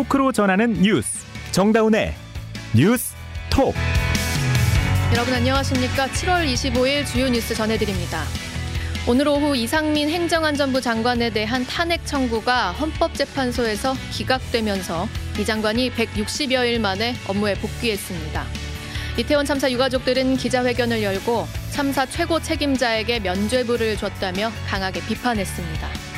토크로 전하는 뉴스 정다운의 뉴스 톡 여러분 안녕하십니까? 7월 25일 주요 뉴스 전해드립니다. 오늘 오후 이상민 행정안전부 장관에 대한 탄핵 청구가 헌법재판소에서 기각되면서 이 장관이 160여일 만에 업무에 복귀했습니다. 이태원 참사 유가족들은 기자회견을 열고 참사 최고 책임자에게 면죄부를 줬다며 강하게 비판했습니다.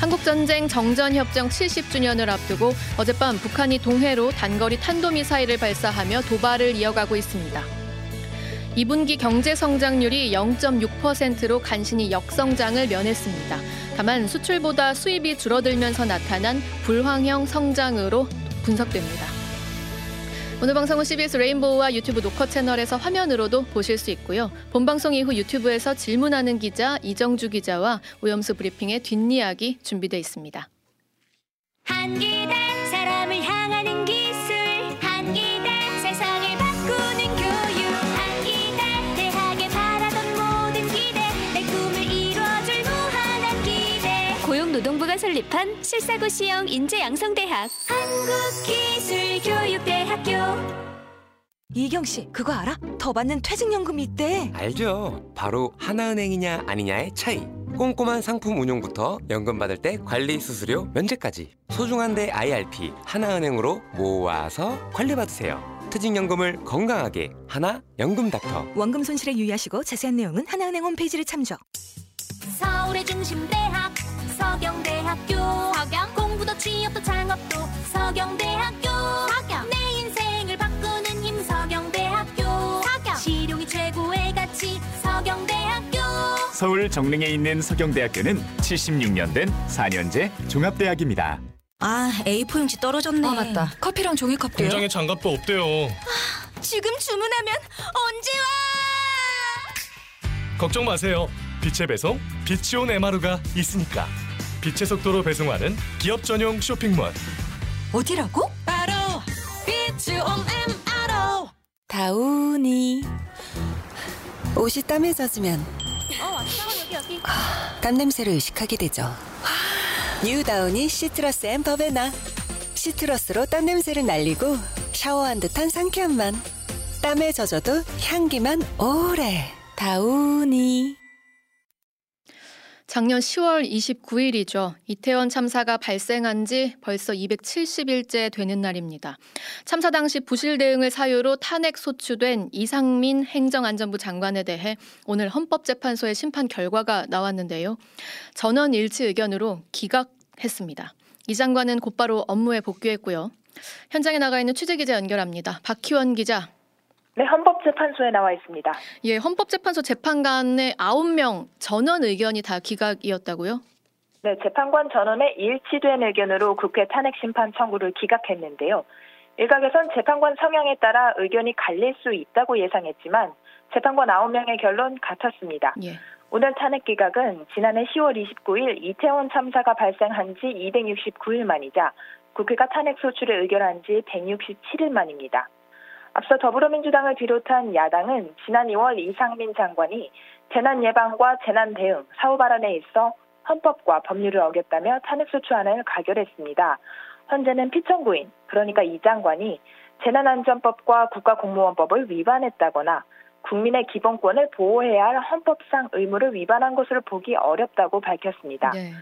한국전쟁 정전협정 70주년을 앞두고 어젯밤 북한이 동해로 단거리 탄도미사일을 발사하며 도발을 이어가고 있습니다. 2분기 경제 성장률이 0.6%로 간신히 역성장을 면했습니다. 다만 수출보다 수입이 줄어들면서 나타난 불황형 성장으로 분석됩니다. 오늘 방송은 CBS 레인보우와 유튜브 녹화 채널에서 화면으로도 보실 수 있고요. 본방송 이후 유튜브에서 질문하는 기자 이정주 기자와 오염수 브리핑의 뒷이야기 준비되어 있습니다. 한기대 사람을 향하는 기 설립한 실사고 시형 인재 양성대학 한국기술교육대학교 이경 씨, 그거 알아? 더 받는 퇴직연금이 있대. 알죠. 바로 하나은행이냐 아니냐의 차이. 꼼꼼한 상품 운용부터 연금 받을 때 관리 수수료 면제까지 소중한 내 IRP 하나은행으로 모아서 관리받으세요. 퇴직연금을 건강하게 하나 연금닥터. 원금 손실에 유의하시고 자세한 내용은 하나은행 홈페이지를 참조. 서울의 중심 대학 서경대학교 서경 공부도 취업도 창업도 서경대학교 서경 내 인생을 바꾸는 힘 서경대학교 서경 실용이 최고의 가치 서경대학교 서울 정릉에 있는 서경대학교는 76년 된 4년제 종합대학입니다. 아, A4 용지 떨어졌네. 아 맞다. 커피랑 종이컵도요. 공장에 장갑도 없대요. 지금 주문하면 언제 와 걱정 마세요. 빛의 배송 비치온 MRU가 있으니까. 빛의 속도로 배송하는 기업 전용 쇼핑몰. 어디라고? 바로 비추온 MRO. 다우니. 옷이 땀에 젖으면 어 왔어 여기 여기 땀 냄새를 의식하게 되죠. New 다우니 citrus and verbena. Citrus로 땀 냄새를 날리고 샤워한 듯한 상쾌함만. 땀에 젖어도 향기만 오래. 다우니. 작년 10월 29일이죠. 이태원 참사가 발생한 지 벌써 270일째 되는 날입니다. 참사 당시 부실 대응을 사유로 탄핵 소추된 이상민 행정안전부 장관에 대해 오늘 헌법재판소의 심판 결과가 나왔는데요. 전원 일치 의견으로 기각했습니다. 이 장관은 곧바로 업무에 복귀했고요. 현장에 나가 있는 취재 기자 연결합니다. 박희원 기자. 네, 헌법재판소에 나와 있습니다. 예, 헌법재판소 재판관의 9명 전원 의견이 다 기각이었다고요? 네, 재판관 전원의 일치된 의견으로 국회 탄핵 심판 청구를 기각했는데요. 일각에선 재판관 성향에 따라 의견이 갈릴 수 있다고 예상했지만 재판관 9명의 결론 같았습니다. 예. 오늘 탄핵 기각은 지난해 10월 29일 이태원 참사가 발생한 지 269일 만이자 국회가 탄핵 소추를 의결한 지 167일 만입니다. 앞서 더불어민주당을 비롯한 야당은 지난 2월 이상민 장관이 재난 예방과 재난 대응 사후 발언에 있어 헌법과 법률을 어겼다며 탄핵소추안을 가결했습니다. 현재는 피청구인 그러니까 이 장관이 재난안전법과 국가공무원법을 위반했다거나 국민의 기본권을 보호해야 할 헌법상 의무를 위반한 것으로 보기 어렵다고 밝혔습니다. 네.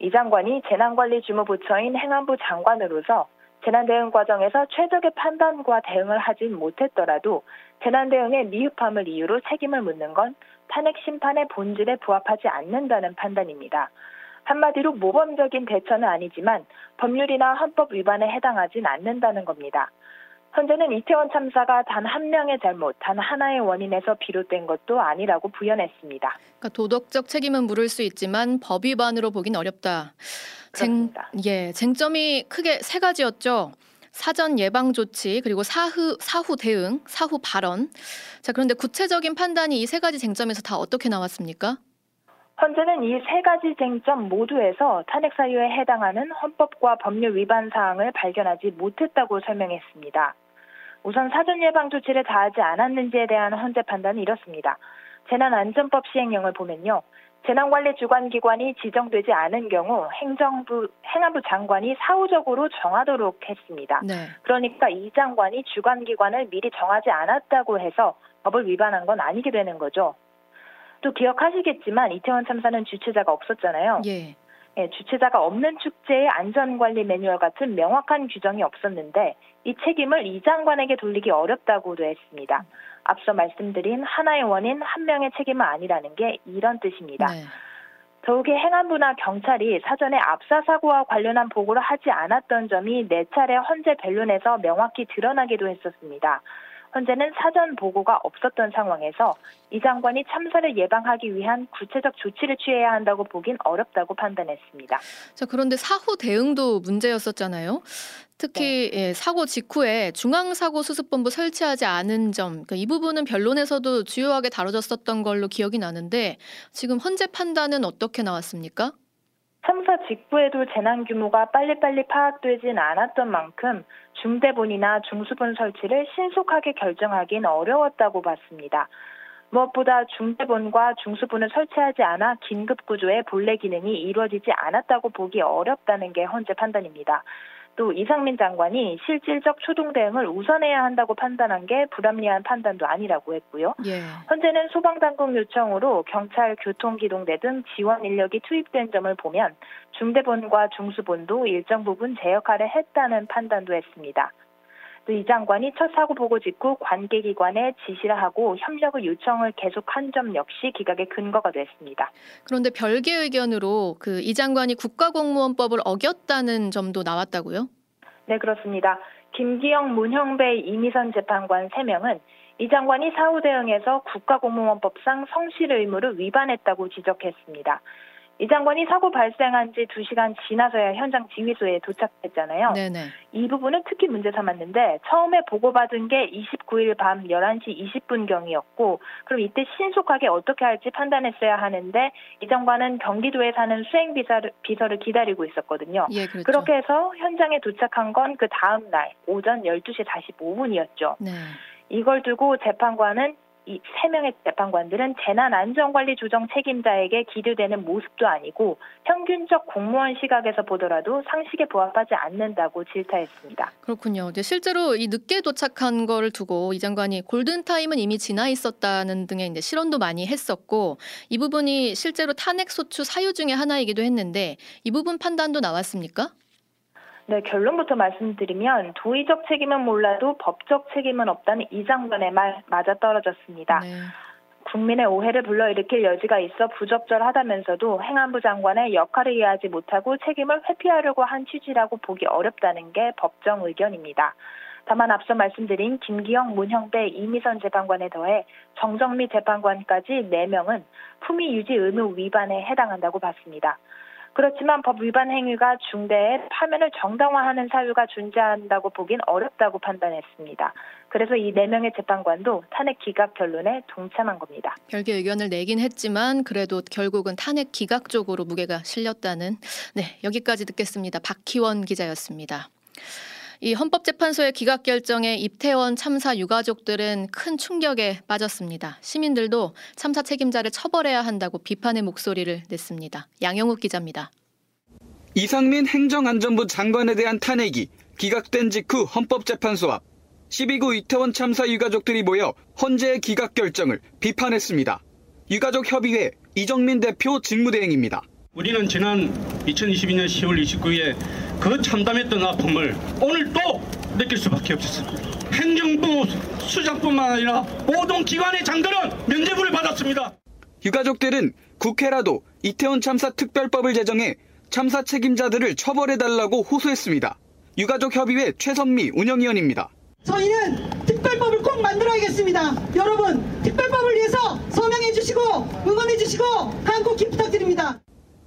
이 장관이 재난관리주무부처인 행안부 장관으로서 재난 대응 과정에서 최적의 판단과 대응을 하진 못했더라도 재난 대응의 미흡함을 이유로 책임을 묻는 건 탄핵 심판의 본질에 부합하지 않는다는 판단입니다. 한마디로 모범적인 대처는 아니지만 법률이나 헌법 위반에 해당하진 않는다는 겁니다. 현재는 이태원 참사가 단 한 명의 잘못, 단 하나의 원인에서 비롯된 것도 아니라고 부연했습니다. 그러니까 도덕적 책임은 물을 수 있지만 법 위반으로 보긴 어렵다. 그렇습니다. 예, 쟁점이 크게 세 가지였죠. 사전 예방 조치 그리고 사후 사후 대응, 사후 발언. 자, 그런데 구체적인 판단이 이 세 가지 쟁점에서 다 어떻게 나왔습니까? 현재는 이 세 가지 쟁점 모두에서 탄핵 사유에 해당하는 헌법과 법률 위반 사항을 발견하지 못했다고 설명했습니다. 우선 사전 예방 조치를 다하지 않았는지에 대한 헌재 판단은 이렇습니다. 재난안전법 시행령을 보면요. 재난관리 주관기관이 지정되지 않은 경우 행정부, 행안부 장관이 사후적으로 정하도록 했습니다. 네. 그러니까 이 장관이 주관기관을 미리 정하지 않았다고 해서 법을 위반한 건 아니게 되는 거죠. 또 기억하시겠지만 이태원 참사는 주최자가 없었잖아요. 예. 예, 주최자가 없는 축제의 안전관리 매뉴얼 같은 명확한 규정이 없었는데 이 책임을 이 장관에게 돌리기 어렵다고도 했습니다. 앞서 말씀드린 하나의 원인 한 명의 책임은 아니라는 게 이런 뜻입니다. 네. 더욱이 행안부나 경찰이 사전에 압사 사고와 관련한 보고를 하지 않았던 점이 네 차례 헌재 변론에서 명확히 드러나기도 했었습니다. 헌재는 사전 보고가 없었던 상황에서 이 장관이 참사를 예방하기 위한 구체적 조치를 취해야 한다고 보긴 어렵다고 판단했습니다. 자, 그런데 사후 대응도 문제였었잖아요. 특히 네. 예, 사고 직후에 중앙사고수습본부 설치하지 않은 점, 그러니까 이 부분은 변론에서도 주요하게 다뤄졌었던 걸로 기억이 나는데 지금 헌재 판단은 어떻게 나왔습니까? 참사 직후에도 재난 규모가 빨리빨리 파악되진 않았던 만큼 중대본이나 중수본 설치를 신속하게 결정하기는 어려웠다고 봤습니다. 무엇보다 중대본과 중수본을 설치하지 않아 긴급 구조의 본래 기능이 이루어지지 않았다고 보기 어렵다는 게 헌재 판단입니다. 또 이상민 장관이 실질적 초동 대응을 우선해야 한다고 판단한 게 불합리한 판단도 아니라고 했고요. 예. 현재는 소방당국 요청으로 경찰, 교통기동대 등 지원 인력이 투입된 점을 보면 중대본과 중수본도 일정 부분 제 역할을 했다는 판단도 했습니다. 또 이 장관이 첫 사고 보고 직후 관계기관에 지시를 하고 협력을 요청을 계속한 점 역시 기각의 근거가 됐습니다. 그런데 별개 의견으로 그 이 장관이 국가공무원법을 어겼다는 점도 나왔다고요? 네, 그렇습니다. 김기영, 문형배, 이미선 재판관 3명은 이 장관이 사후 대응에서 국가공무원법상 성실 의무를 위반했다고 지적했습니다. 이 장관이 사고 발생한 지 2시간 지나서야 현장 지휘소에 도착했잖아요. 네네. 이 부분을 특히 문제 삼았는데 처음에 보고받은 게 29일 밤 11시 20분경이었고 그럼 이때 신속하게 어떻게 할지 판단했어야 하는데 이 장관은 경기도에 사는 수행 비서를, 비서를 기다리고 있었거든요. 예, 그렇죠. 그렇게 해서 현장에 도착한 건 그 다음 날 오전 12시 45분이었죠. 네. 이걸 두고 재판관은 이 세 명의 재판관들은 재난 안전관리 조정 책임자에게 기대되는 모습도 아니고 평균적 공무원 시각에서 보더라도 상식에 부합하지 않는다고 질타했습니다. 그렇군요. 이제 실제로 이 늦게 도착한 거를 두고 이 장관이 골든 타임은 이미 지나 있었다는 등의 이제 실언도 많이 했었고 이 부분이 실제로 탄핵 소추 사유 중에 하나이기도 했는데 이 부분 판단도 나왔습니까? 네, 결론부터 말씀드리면 도의적 책임은 몰라도 법적 책임은 없다는 이 장관의 말 맞아 떨어졌습니다. 네. 국민의 오해를 불러일으킬 여지가 있어 부적절하다면서도 행안부 장관의 역할을 이해하지 못하고 책임을 회피하려고 한 취지라고 보기 어렵다는 게 법정 의견입니다. 다만 앞서 말씀드린 김기영, 문형배, 이미선 재판관에 더해 정정미 재판관까지 4명은 품위 유지 의무 위반에 해당한다고 봤습니다. 그렇지만 법 위반 행위가 중대에 파면을 정당화하는 사유가 존재한다고 보긴 어렵다고 판단했습니다. 그래서 이 4명의 재판관도 탄핵 기각 결론에 동참한 겁니다. 별개 의견을 내긴 했지만 그래도 결국은 탄핵 기각 쪽으로 무게가 실렸다는 네 여기까지 듣겠습니다. 박희원 기자였습니다. 이 헌법재판소의 기각 결정에 입태원 참사 유가족들은 큰 충격에 빠졌습니다. 시민들도 참사 책임자를 처벌해야 한다고 비판의 목소리를 냈습니다. 양영욱 기자입니다. 이상민 행정안전부 장관에 대한 탄핵이 기각된 직후 헌법재판소 앞 12구 이태원 참사 유가족들이 모여 헌재의 기각 결정을 비판했습니다. 유가족 협의회 이정민 대표 직무대행입니다. 우리는 지난 2022년 10월 29일에 그 참담했던 아픔을 오늘 또 느낄 수밖에 없었습니다. 행정부 수장뿐만 아니라 모든 기관의 장들은 면죄부를 받았습니다. 유가족들은 국회라도 이태원 참사 특별법을 제정해 참사 책임자들을 처벌해달라고 호소했습니다. 유가족협의회 최선미 운영위원입니다. 저희는 특별법을 꼭 만들어야겠습니다. 여러분, 특별법을 위해서 서명해 주시고 응원해 주시고 한국히 부탁드립니다.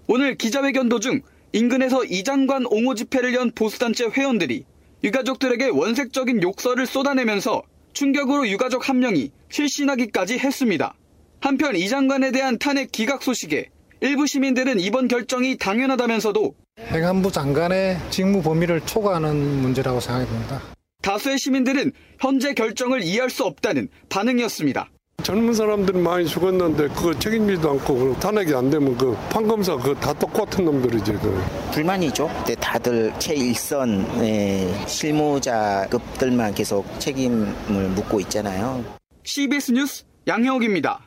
오늘 기자회견 도중 인근에서 이장관 옹호 집회를 연 보수단체 회원들이 유가족들에게 원색적인 욕설을 쏟아내면서 충격으로 유가족 한 명이 실신하기까지 했습니다. 한편 이 장관에 대한 탄핵 기각 소식에 일부 시민들은 이번 결정이 당연하다면서도 행안부 장관의 직무 범위를 초과하는 문제라고 생각이 듭니다. 다수의 시민들은 현재 결정을 이해할 수 없다는 반응이었습니다. 젊은 사람들이 많이 죽었는데 그거 책임지도 않고 탄핵이 안 되면 그 판검사 그거 다 똑같은 놈들이지 그. 불만이죠. 근데 다들 최일선의 실무자급들만 계속 책임을 묻고 있잖아요. CBS 뉴스 양혁입니다.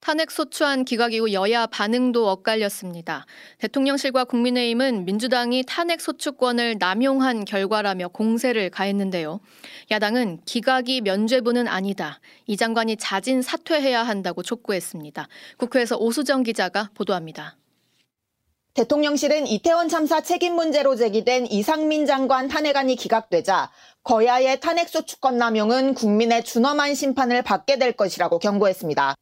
탄핵 소추안 기각 이후 여야 반응도 엇갈렸습니다. 대통령실과 국민의힘은 민주당이 탄핵 소추권을 남용한 결과라며 공세를 가했는데요. 야당은 기각이 면죄부는 아니다. 이 장관이 자진 사퇴해야 한다고 촉구했습니다. 국회에서 오수정 기자가 보도합니다. 대통령실은 이태원 참사 책임 문제로 제기된 이상민 장관 탄핵안이 기각되자 거야의 탄핵소추권 남용은 국민의 준엄한 심판을 받게 될 것이라고 경고했습니다.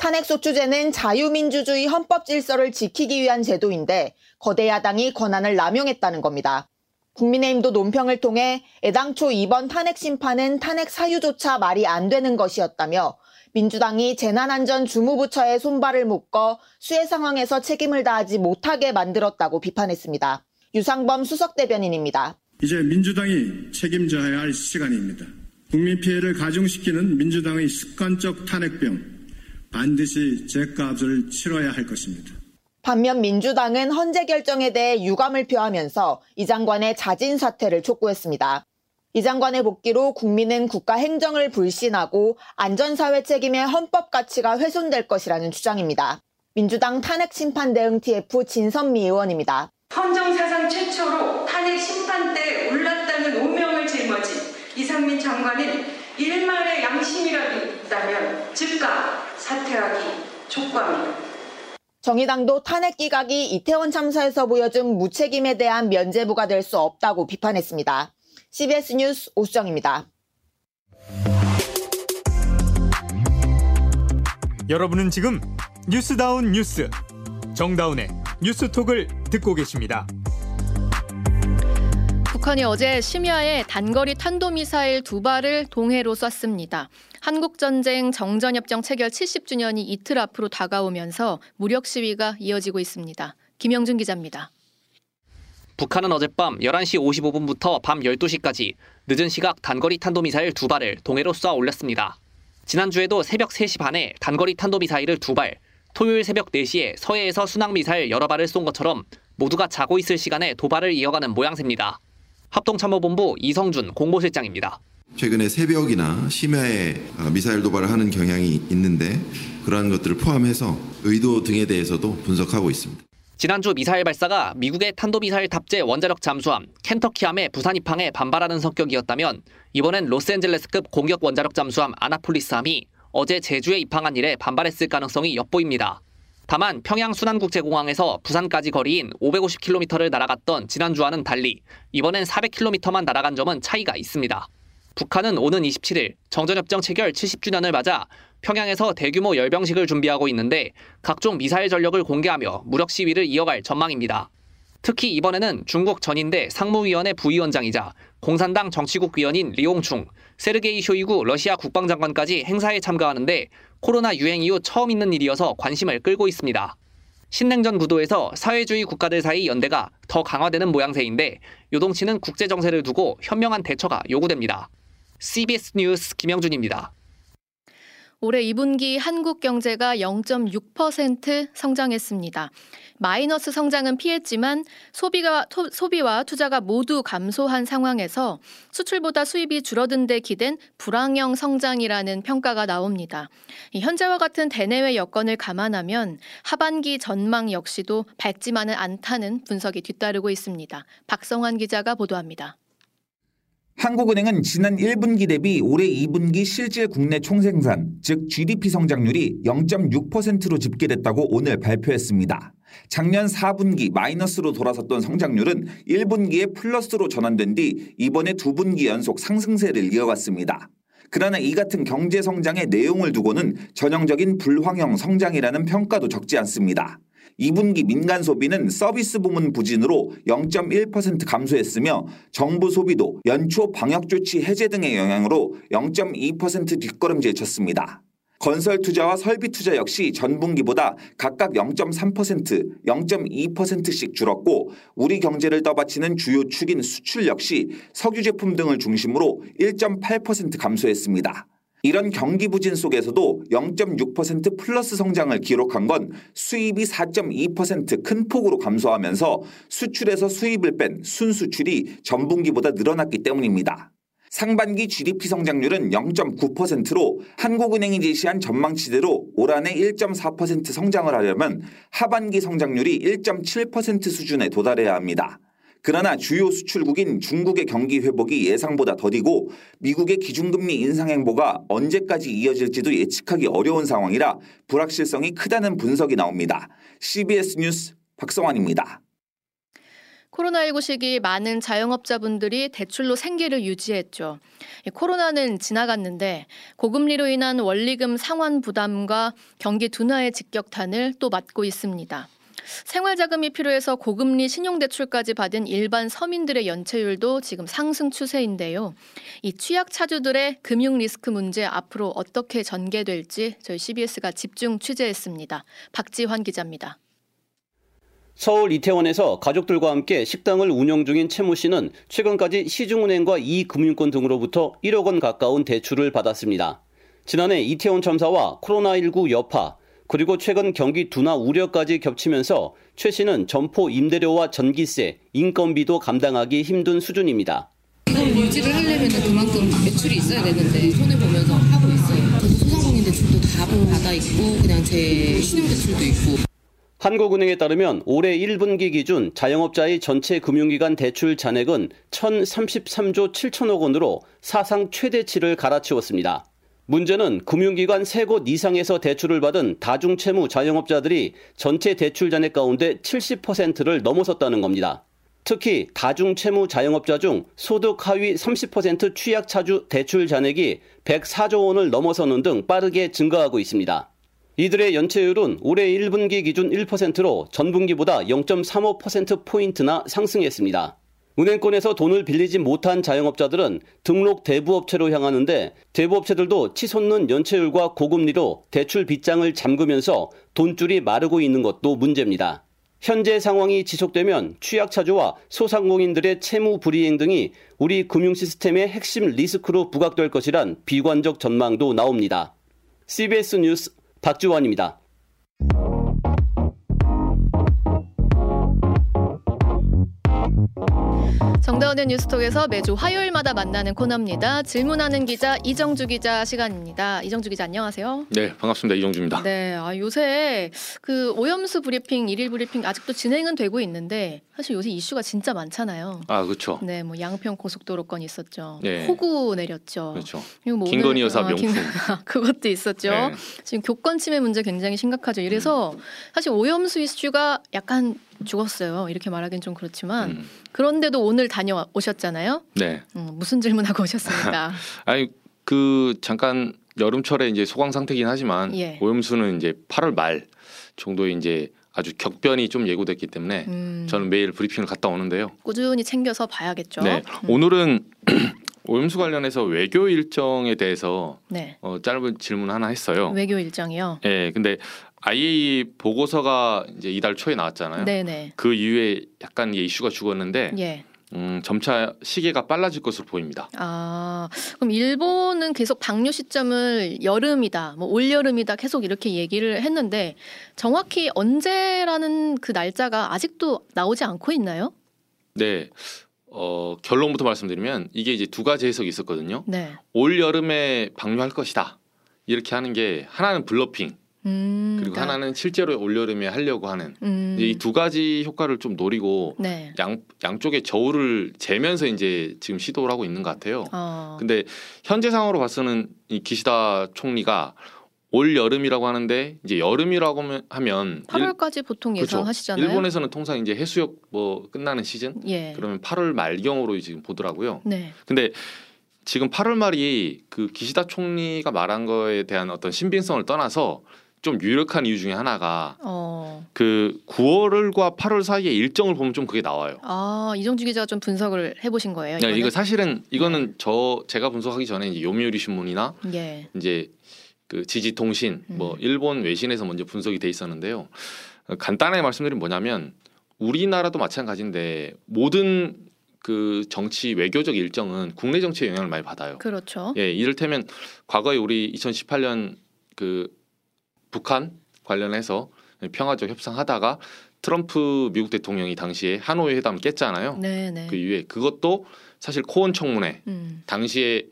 탄핵소추제는 자유민주주의 헌법 질서를 지키기 위한 제도인데 거대 야당이 권한을 남용했다는 겁니다. 국민의힘도 논평을 통해 애당초 이번 탄핵 심판은 탄핵 사유조차 말이 안 되는 것이었다며 민주당이 재난안전주무부처에 손발을 묶어 수해 상황에서 책임을 다하지 못하게 만들었다고 비판했습니다. 유상범 수석 대변인입니다. 이제 민주당이 책임져야 할 시간입니다. 국민 피해를 가중시키는 민주당의 습관적 탄핵병 반드시 죄값을 치러야 할 것입니다. 반면 민주당은 헌재 결정에 대해 유감을 표하면서 이 장관의 자진 사퇴를 촉구했습니다. 이 장관의 복귀로 국민은 국가 행정을 불신하고 안전사회 책임의 헌법 가치가 훼손될 것이라는 주장입니다. 민주당 탄핵 심판 대응 TF 진선미 의원입니다. 헌정 사상 최초로 탄핵 심판대에 올랐다는 오명을 짊어진 이상민 장관은 일말의 양심이라도 있다면 즉각 사퇴하기 촉구합니다. 정의당도 탄핵 기각이 이태원 참사에서 보여준 무책임에 대한 면죄부가 될 수 없다고 비판했습니다. CBS 뉴스 오수정입니다. 여러분은 지금 뉴스다운 뉴스 정다운의 뉴스톡을 듣고 계십니다. 북한이 어제 심야에 단거리 탄도미사일 두 발을 동해로 쐈습니다. 한국전쟁 정전협정 체결 70주년이 이틀 앞으로 다가오면서 무력 시위가 이어지고 있습니다. 김영준 기자입니다. 북한은 어젯밤 11시 55분부터 밤 12시까지 늦은 시각 단거리 탄도미사일 두 발을 동해로 쏘아 올렸습니다. 지난주에도 새벽 3시 반에 단거리 탄도미사일을 두 발, 토요일 새벽 4시에 서해에서 순항미사일 여러 발을 쏜 것처럼 모두가 자고 있을 시간에 도발을 이어가는 모양새입니다. 합동참모본부 이성준 공보실장입니다. 최근에 새벽이나 심야에 미사일 도발을 하는 경향이 있는데 그러한 것들을 포함해서 의도 등에 대해서도 분석하고 있습니다. 지난주 미사일 발사가 미국의 탄도미사일 탑재 원자력 잠수함 켄터키함의 부산 입항에 반발하는 성격이었다면 이번엔 로스앤젤레스급 공격 원자력 잠수함 아나폴리스함이 어제 제주에 입항한 일에 반발했을 가능성이 엿보입니다. 다만 평양 순안국제공항에서 부산까지 거리인 550km를 날아갔던 지난주와는 달리 이번엔 400km만 날아간 점은 차이가 있습니다. 북한은 오는 27일 정전협정 체결 70주년을 맞아 평양에서 대규모 열병식을 준비하고 있는데 각종 미사일 전력을 공개하며 무력 시위를 이어갈 전망입니다. 특히 이번에는 중국 전인대 상무위원회 부위원장이자 공산당 정치국 위원인 리옹충, 세르게이 쇼이구 러시아 국방장관까지 행사에 참가하는데 코로나 유행 이후 처음 있는 일이어서 관심을 끌고 있습니다. 신냉전 구도에서 사회주의 국가들 사이 연대가 더 강화되는 모양새인데 요동치는 국제 정세를 두고 현명한 대처가 요구됩니다. CBS 뉴스 김영준입니다. 올해 2분기 한국 경제가 0.6% 성장했습니다. 마이너스 성장은 피했지만 소비가, 토, 소비와 투자가 모두 감소한 상황에서 수출보다 수입이 줄어든 데 기댄 불황형 성장이라는 평가가 나옵니다. 현재와 같은 대내외 여건을 감안하면 하반기 전망 역시도 밝지만은 않다는 분석이 뒤따르고 있습니다. 박성환 기자가 보도합니다. 한국은행은 지난 1분기 대비 올해 2분기 실질 국내 총생산, 즉 GDP 성장률이 0.6%로 집계됐다고 오늘 발표했습니다. 작년 4분기 마이너스로 돌아섰던 성장률은 1분기에 플러스로 전환된 뒤 이번에 2분기 연속 상승세를 이어갔습니다. 그러나 이 같은 경제 성장의 내용을 두고는 전형적인 불황형 성장이라는 평가도 적지 않습니다. 2분기 민간 소비는 서비스 부문 부진으로 0.1% 감소했으며 정부 소비도 연초 방역 조치 해제 등의 영향으로 0.2% 뒷걸음질 쳤습니다. 건설 투자와 설비 투자 역시 전분기보다 각각 0.3%, 0.2%씩 줄었고 우리 경제를 떠받치는 주요 축인 수출 역시 석유 제품 등을 중심으로 1.8% 감소했습니다. 이런 경기 부진 속에서도 0.6% 플러스 성장을 기록한 건 수입이 4.2%큰 폭으로 감소하면서 수출에서 수입을 뺀 순수출이 전분기보다 늘어났기 때문입니다. 상반기 GDP 성장률은 0.9%로 한국은행이 제시한 전망치대로 올 한해 1.4% 성장을 하려면 하반기 성장률이 1.7% 수준에 도달해야 합니다. 그러나 주요 수출국인 중국의 경기 회복이 예상보다 더디고 미국의 기준금리 인상 행보가 언제까지 이어질지도 예측하기 어려운 상황이라 불확실성이 크다는 분석이 나옵니다. CBS 뉴스 박성환입니다. 코로나19 시기 많은 자영업자분들이 대출로 생계를 유지했죠. 코로나는 지나갔는데 고금리로 인한 원리금 상환 부담과 경기 둔화의 직격탄을 또 맞고 있습니다. 생활자금이 필요해서 고금리 신용대출까지 받은 일반 서민들의 연체율도 지금 상승 추세인데요. 이 취약 차주들의 금융 리스크 문제 앞으로 어떻게 전개될지 저희 CBS가 집중 취재했습니다. 박지환 기자입니다. 서울 이태원에서 가족들과 함께 식당을 운영 중인 최모 씨는 최근까지 시중은행과 이금융권 등으로부터 1억 원 가까운 대출을 받았습니다. 지난해 이태원 참사와 코로나19 여파, 그리고 최근 경기 둔화 우려까지 겹치면서 최 씨는 점포 임대료와 전기세, 인건비도 감당하기 힘든 수준입니다. 유지를 하려면 그만큼 매출이 있어야 되는데 손해 보면서 하고 있어요. 저도 소상공인 대출도 다 받아 있고 그냥 제 신용 대출도 있고. 한국은행에 따르면 올해 1분기 기준 자영업자의 전체 금융기관 대출 잔액은 1,033조 7천억 원으로 사상 최대치를 갈아치웠습니다. 문제는 금융기관 세 곳 이상에서 대출을 받은 다중채무 자영업자들이 전체 대출 잔액 가운데 70%를 넘어섰다는 겁니다. 특히 다중채무 자영업자 중 소득 하위 30% 취약차주 대출 잔액이 104조 원을 넘어서는 등 빠르게 증가하고 있습니다. 이들의 연체율은 올해 1분기 기준 1%로 전분기보다 0.35%포인트나 상승했습니다. 은행권에서 돈을 빌리지 못한 자영업자들은 등록 대부업체로 향하는데 대부업체들도 치솟는 연체율과 고금리로 대출 빚장을 잠그면서 돈줄이 마르고 있는 것도 문제입니다. 현재 상황이 지속되면 취약차주와 소상공인들의 채무 불이행 등이 우리 금융 시스템의 핵심 리스크로 부각될 것이란 비관적 전망도 나옵니다. CBS 뉴스 박주원입니다. 정다운의 뉴스톡에서 매주 화요일마다 만나는 코너입니다. 질문하는 기자 이정주 기자 시간입니다. 이정주 기자 안녕하세요. 네, 반갑습니다. 이정주입니다. 네, 아, 요새 그 오염수 브리핑, 일일 브리핑 아직도 진행은 되고 있는데 사실 요새 이슈가 진짜 많잖아요. 아, 그렇죠. 네, 뭐 양평 고속도로 건 있었죠. 네. 호구 내렸죠. 그렇죠. 그리고 뭐 김건희 여사 아, 명품. 김- 그것도 있었죠. 네. 지금 교권 침해 문제 굉장히 심각하죠. 이래서 사실 오염수 이슈가 약간 죽었어요. 이렇게 말하기는 좀 그렇지만 음. 그런데도 오늘 다녀오셨잖아요. 네. 음, 무슨 질문하고 오셨습니까? 아니 그 잠깐 여름철에 이제 소강 상태긴 하지만 예. 오염수는 이제 8월 말 정도에 이제 아주 격변이 좀 예고됐기 때문에 음. 저는 매일 브리핑을 갔다 오는데요. 꾸준히 챙겨서 봐야겠죠. 네. 음. 오늘은 오염수 관련해서 외교 일정에 대해서 네. 어, 짧은 질문 하나 했어요. 외교 일정이요. 예, 근데 IAEA 보고서가 이제 이달 초에 나왔잖아요. 네네. 그 이후에 약간 이게 이슈가 죽었는데 예. 음, 점차 시계가 빨라질 것으로 보입니다. 아, 그럼 일본은 계속 방류 시점을 여름이다, 뭐 올여름이다 계속 이렇게 얘기를 했는데 정확히 언제라는 그 날짜가 아직도 나오지 않고 있나요? 네. 어, 결론부터 말씀드리면 이게 이제 두 가지 해석이 있었거든요. 네. 올 여름에 방류할 것이다. 이렇게 하는 게 하나는 블러핑 음. 그리고 그러니까, 하나는 실제로 올 여름에 하려고 하는 음. 이두 가지 효과를 좀 노리고 네. 양 양쪽의 저울을 재면서 이제 지금 시도를 하고 있는 것 같아요. 어. 근데 현재 상황으로 봐서는 이 기시다 총리가 올 여름이라고 하는데 이제 여름이라고 하면- 하면 8월까지 보통 그렇죠. 예상하시잖아요. 일본에서는 통상 이제 해수욕 뭐 끝나는 시즌 예. 그러면 8월 말경으로 지금 보더라고요. 네. 근데 지금 8월 말이 그 기시다 총리가 말한 거에 대한 어떤 신빙성을 떠나서 좀 유력한 이유 중에 하나가 어. 그 9월과 8월 사이의 일정을 보면 좀 그게 나와요. 아, 이정주 기자가 좀 분석을 해보신 거예요. 네? 이거 사실은 이거는 저 제가 분석하기 전에 이제 요미우리 신문이나 예. 이제 그 지지통신 음. 뭐 일본 외신에서 먼저 분석이 돼 있었는데요. 어, 간단하게 말씀드리면 뭐냐면 우리나라도 마찬가지인데 모든 그 정치 외교적 일정은 국내 정치에 영향을 많이 받아요. 그렇죠. 예, 이를테면 과거에 우리 2018년 그 북한 관련해서 평화적 협상하다가 트럼프 미국 대통령이 당시에 하노이 회담 깼잖아요. 네, 네. 그 이후에 그것도 사실 코원 청문회 음. 당시에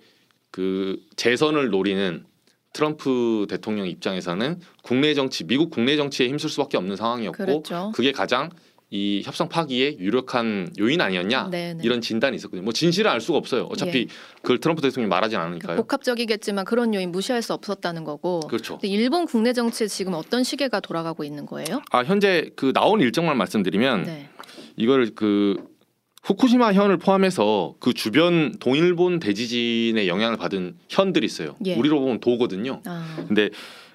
그 재선을 노리는 트럼프 대통령 입장에서는 국내 정치, 미국 국내 정치에 힘쓸 수밖에 없는 상황이었고 그랬죠. 그게 가장 이 협상 파기에 유력한 요인 아니었냐 네, 네. 이런 진단이 있었거든요. 뭐 진실을 알 수가 없어요. 어차피 예. 그걸 트럼프 대통령이 말하진 않으니까요. 복합적이겠지만 그런 요인 무시할 수 없었다는 거고. 그렇죠. 근데 일본 국내 정치에 지금 어떤 시계가 돌아가고 있는 거예요? 아 현재 그 나온 일정만 말씀드리면 네. 이걸 그 후쿠시마 현을 포함해서 그 주변 동일본 대지진에 영향을 받은 현들이 있어요. 예. 우리로 보면 도거든요. 아, 근데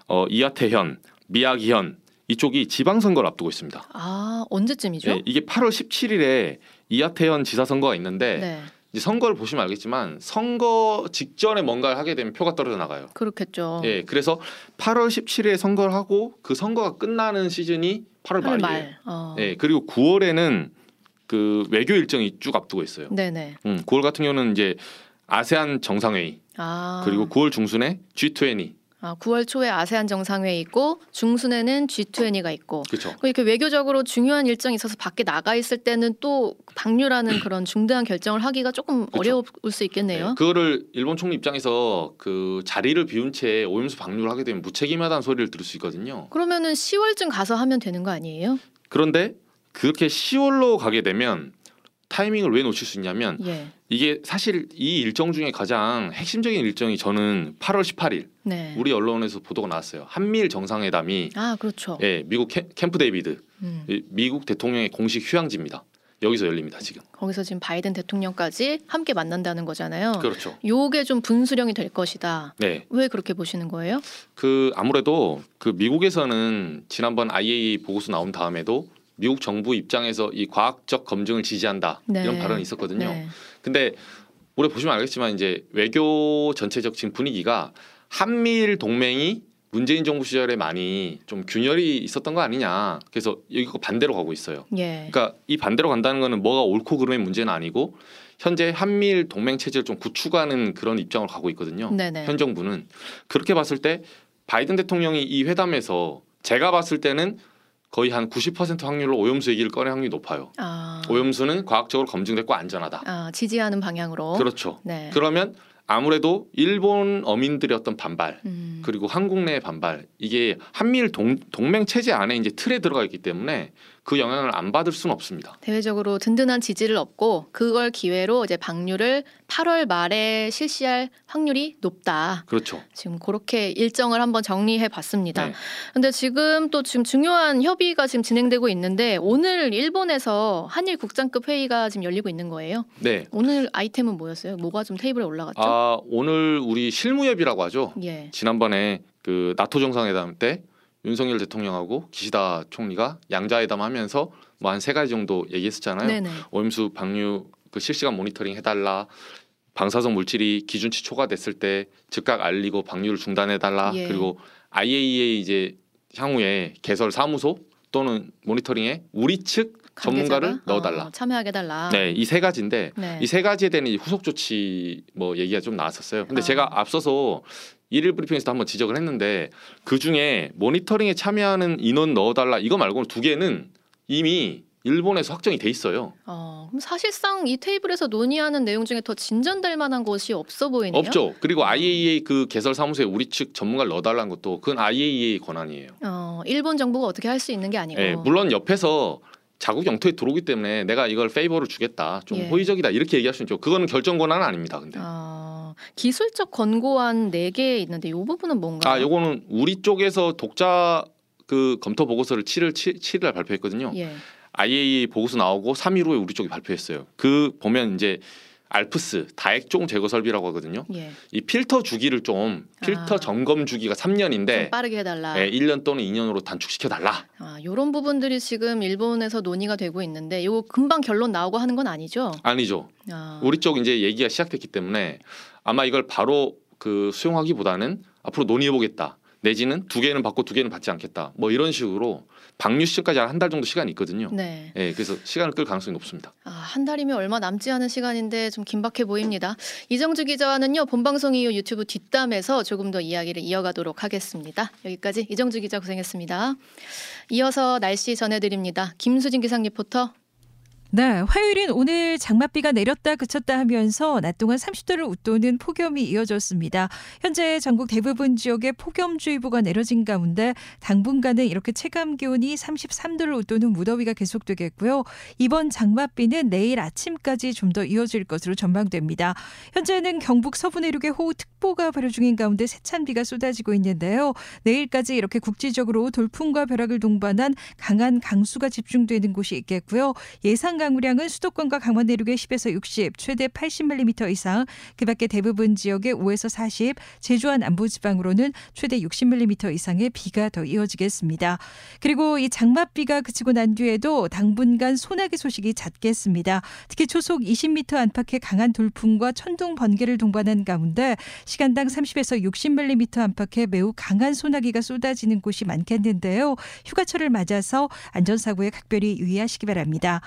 어, 이하테 현, 미야기 현 이쪽이 지방선거를 앞두고 있습니다. 아 언제쯤이죠? 예, 이게 8월 17일에 이하태현 지사 선거가 있는데 네. 이제 선거를 보시면 알겠지만 선거 직전에 뭔가를 하게 되면 표가 떨어져 나가요. 그렇겠죠. 예, 그래서 8월 17일에 선거를 하고 그 선거가 끝나는 시즌이 8월 8월 말이에요. 말. 어. 예, 그리고 9월에는 그 외교 일정이 쭉 앞두고 있어요. 네네. 음, 9월 같은 경우는 이제 아세안 정상회의 아 그리고 9월 중순에 G20 아, 9월 초에 아세안 정상회의 있고 중순에는 G20가 있고 그렇죠. 이렇게 외교적으로 중요한 일정이 있어서 밖에 나가 있을 때는 또 방류라는 그런 중대한 결정을 하기가 조금 어려울 수 있겠네요. 네, 그거를 일본 총리 입장에서 그 자리를 비운 채 오염수 방류를 하게 되면 무책임하다는 소리를 들을 수 있거든요. 그러면은 10월쯤 가서 하면 되는 거 아니에요? 그런데 그렇게 10월로 가게 되면 타이밍을 왜 놓칠 수 있냐면 예. 이게 사실 이 일정 중에 가장 핵심적인 일정이 저는 8월 18일 네. 우리 언론에서 보도가 나왔어요. 한미일 정상회담이 아 그렇죠. 예, 미국 캠- 캠프 데이비드 음. 이 미국 대통령의 공식 휴양지입니다. 여기서 열립니다 지금. 거기서 지금 바이든 대통령까지 함께 만난다는 거잖아요. 그렇죠. 요게 좀 분수령이 될 것이다. 네. 왜 그렇게 보시는 거예요? 그 아무래도 그 미국에서는 지난번 IAEA 보고서 나온 다음에도 미국 정부 입장에서 이 과학적 검증을 지지한다 네. 이런 발언이 있었거든요. 네. 근데 올해 보시면 알겠지만 이제 외교 전체적 지금 분위기가 한미일 동맹이 문재인 정부 시절에 많이 좀 균열이 있었던 거 아니냐. 그래서 이거 반대로 가고 있어요. 예. 그러니까 이 반대로 간다는 거는 뭐가 옳고 그름의 문제는 아니고 현재 한미일 동맹 체제를 좀 구축하는 그런 입장으로 가고 있거든요. 네네. 현 정부는 그렇게 봤을 때 바이든 대통령이 이 회담에서 제가 봤을 때는 거의 한 90% 확률로 오염수 얘기를 꺼낼 확률이 높아요. 아, 오염수는 과학적으로 검증됐고 안전하다. 아, 지지하는 방향으로. 그렇죠. 네. 그러면 아무래도 일본 어민들의 어떤 반발 음. 그리고 한국 내의 반발 이게 한미일 동, 동맹 체제 안에 이제 틀에 들어가 있기 때문에 그 영향을 안 받을 수는 없습니다. 대외적으로 든든한 지지를 얻고 그걸 기회로 이제 방류를 8월 말에 실시할 확률이 높다. 그렇죠. 지금 그렇게 일정을 한번 정리해 봤습니다. 네. 근데 지금 또 지금 중요한 협의가 지금 진행되고 있는데 오늘 일본에서 한일 국장급 회의가 지금 열리고 있는 거예요. 네. 오늘 아이템은 뭐였어요? 뭐가 좀 테이블에 올라갔죠? 아 오늘 우리 실무협이라고 하죠. 예. 지난번에 그 나토 정상회담 때 윤석열 대통령하고 기시다 총리가 양자회담 하면서 뭐 한 세 가지 정도 얘기했었잖아요. 네네. 오염수 방류 그 실시간 모니터링 해달라. 방사성 물질이 기준치 초과됐을 때 즉각 알리고 방류를 중단해달라. 예. 그리고 IAEA 이제 향후에 개설 사무소 또는 모니터링에 우리 측 전문가를 관계자가? 넣어달라. 어, 참여하게 달라. 네, 이 세 가지인데 네. 이세 가지에 대한 이 후속 조치 뭐 얘기가 좀 나왔었어요. 근데 아. 제가 앞서서 일일 브리핑에서도 한번 지적을 했는데 그 중에 모니터링에 참여하는 인원 넣어달라 이거 말고는 두 개는 이미 일본에서 확정이 돼 있어요. 어, 그럼 사실상 이 테이블에서 논의하는 내용 중에 더 진전될 만한 것이 없어 보이네요. 없죠. 그리고 IAEA 그 개설 사무소에 우리 측 전문가를 넣어달라는 것도 그건 IAEA 권한이에요. 어, 일본 정부가 어떻게 할 수 있는 게 아니고. 예, 물론 옆에서 자국 영토에 들어오기 때문에 내가 이걸 페이버를 주겠다. 좀 예. 호의적이다. 이렇게 얘기할 수 있죠. 그거는 결정 권한은 아닙니다. 근데. 어, 기술적 권고안 4개 있는데 이 부분은 뭔가요? 아, 요거는 우리 쪽에서 독자 그 검토 보고서를 7일 7, 7일 날 발표했거든요. 예. IAEA 보고서 나오고 3일 후에 우리 쪽이 발표했어요. 그 보면 이제 알프스 다액 종 제거 설비라고 하거든요. 예. 이 필터 주기를 좀 필터 아. 점검 주기가 3년인데 좀 빠르게 해달라. 예, 1년 또는 2년으로 단축시켜 달라. 아, 이런 부분들이 지금 일본에서 논의가 되고 있는데 이거 금방 결론 나오고 하는 건 아니죠? 아니죠. 아, 우리 쪽 이제 얘기가 시작됐기 때문에 아마 이걸 바로 그 수용하기보다는 앞으로 논의해 보겠다. 내지는 두 개는 받고 두 개는 받지 않겠다. 뭐 이런 식으로 방류 시점까지 한 달 정도 시간이 있거든요. 네. 예, 그래서 시간을 끌 가능성이 높습니다. 아, 한 달이면 얼마 남지 않은 시간인데 좀 긴박해 보입니다. 이정주 기자와는요 본방송 이후 유튜브 뒷담에서 조금 더 이야기를 이어가도록 하겠습니다. 여기까지 이정주 기자 고생했습니다. 이어서 날씨 전해드립니다. 김수진 기상 리포터. 네, 화요일인 오늘 장맛비가 내렸다 그쳤다 하면서 낮 동안 30도를 웃도는 폭염이 이어졌습니다. 현재 전국 대부분 지역에 폭염주의보가 내려진 가운데 당분간은 이렇게 체감 기온이 33도를 웃도는 무더위가 계속되겠고요. 이번 장맛비는 내일 아침까지 좀 더 이어질 것으로 전망됩니다. 현재는 경북 서부 내륙에 호우특보가 발효 중인 가운데 세찬 비가 쏟아지고 있는데요. 내일까지 이렇게 국지적으로 돌풍과 벼락을 동반한 강한 강수가 집중되는 곳이 있겠고요. 예상 강우량은 수도권과 강원 내륙에 10에서 60, 최대 80mm 이상, 그 밖에 대부분 지역에 5에서 40, 제주와 남부 지방으로는 최대 60mm 이상의 비가 더 이어지겠습니다. 그리고 이 장맛비가 그치고 난 뒤에도 당분간 소나기 소식이 잦겠습니다. 특히 초속 20m 안팎의 강한 돌풍과 천둥 번개를 동반한 가운데 시간당 30에서 60mm 안팎의 매우 강한 소나기가 쏟아지는 곳이 많겠는데요. 휴가철을 맞아서 안전사고에 각별히 유의하시기 바랍니다.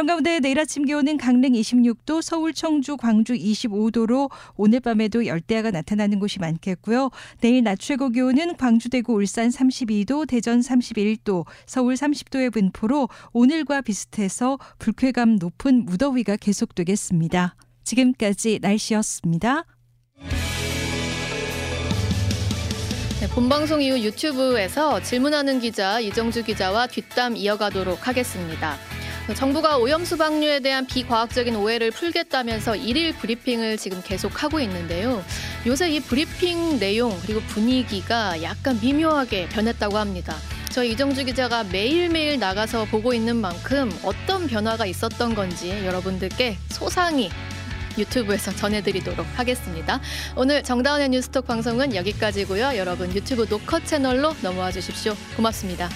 이런 가운데 내일 아침 기온은 강릉 26도, 서울, 청주, 광주 25도로 오늘 밤에도 열대야가 나타나는 곳이 많겠고요. 내일 낮 최고 기온은 광주, 대구, 울산 32도, 대전 31도, 서울 30도의 분포로 오늘과 비슷해서 불쾌감 높은 무더위가 계속되겠습니다. 지금까지 날씨였습니다. 네, 본방송 이후 유튜브에서 질문하는 기자 이정주 기자와 뒷담 이어가도록 하겠습니다. 정부가 오염수 방류에 대한 비과학적인 오해를 풀겠다면서 일일 브리핑을 지금 계속하고 있는데요. 요새 이 브리핑 내용 그리고 분위기가 약간 미묘하게 변했다고 합니다. 저희 이정주 기자가 매일매일 나가서 보고 있는 만큼 어떤 변화가 있었던 건지 여러분들께 소상히 유튜브에서 전해드리도록 하겠습니다. 오늘 정다운의 뉴스톡 방송은 여기까지고요. 여러분 유튜브 노컷 채널로 넘어와 주십시오. 고맙습니다.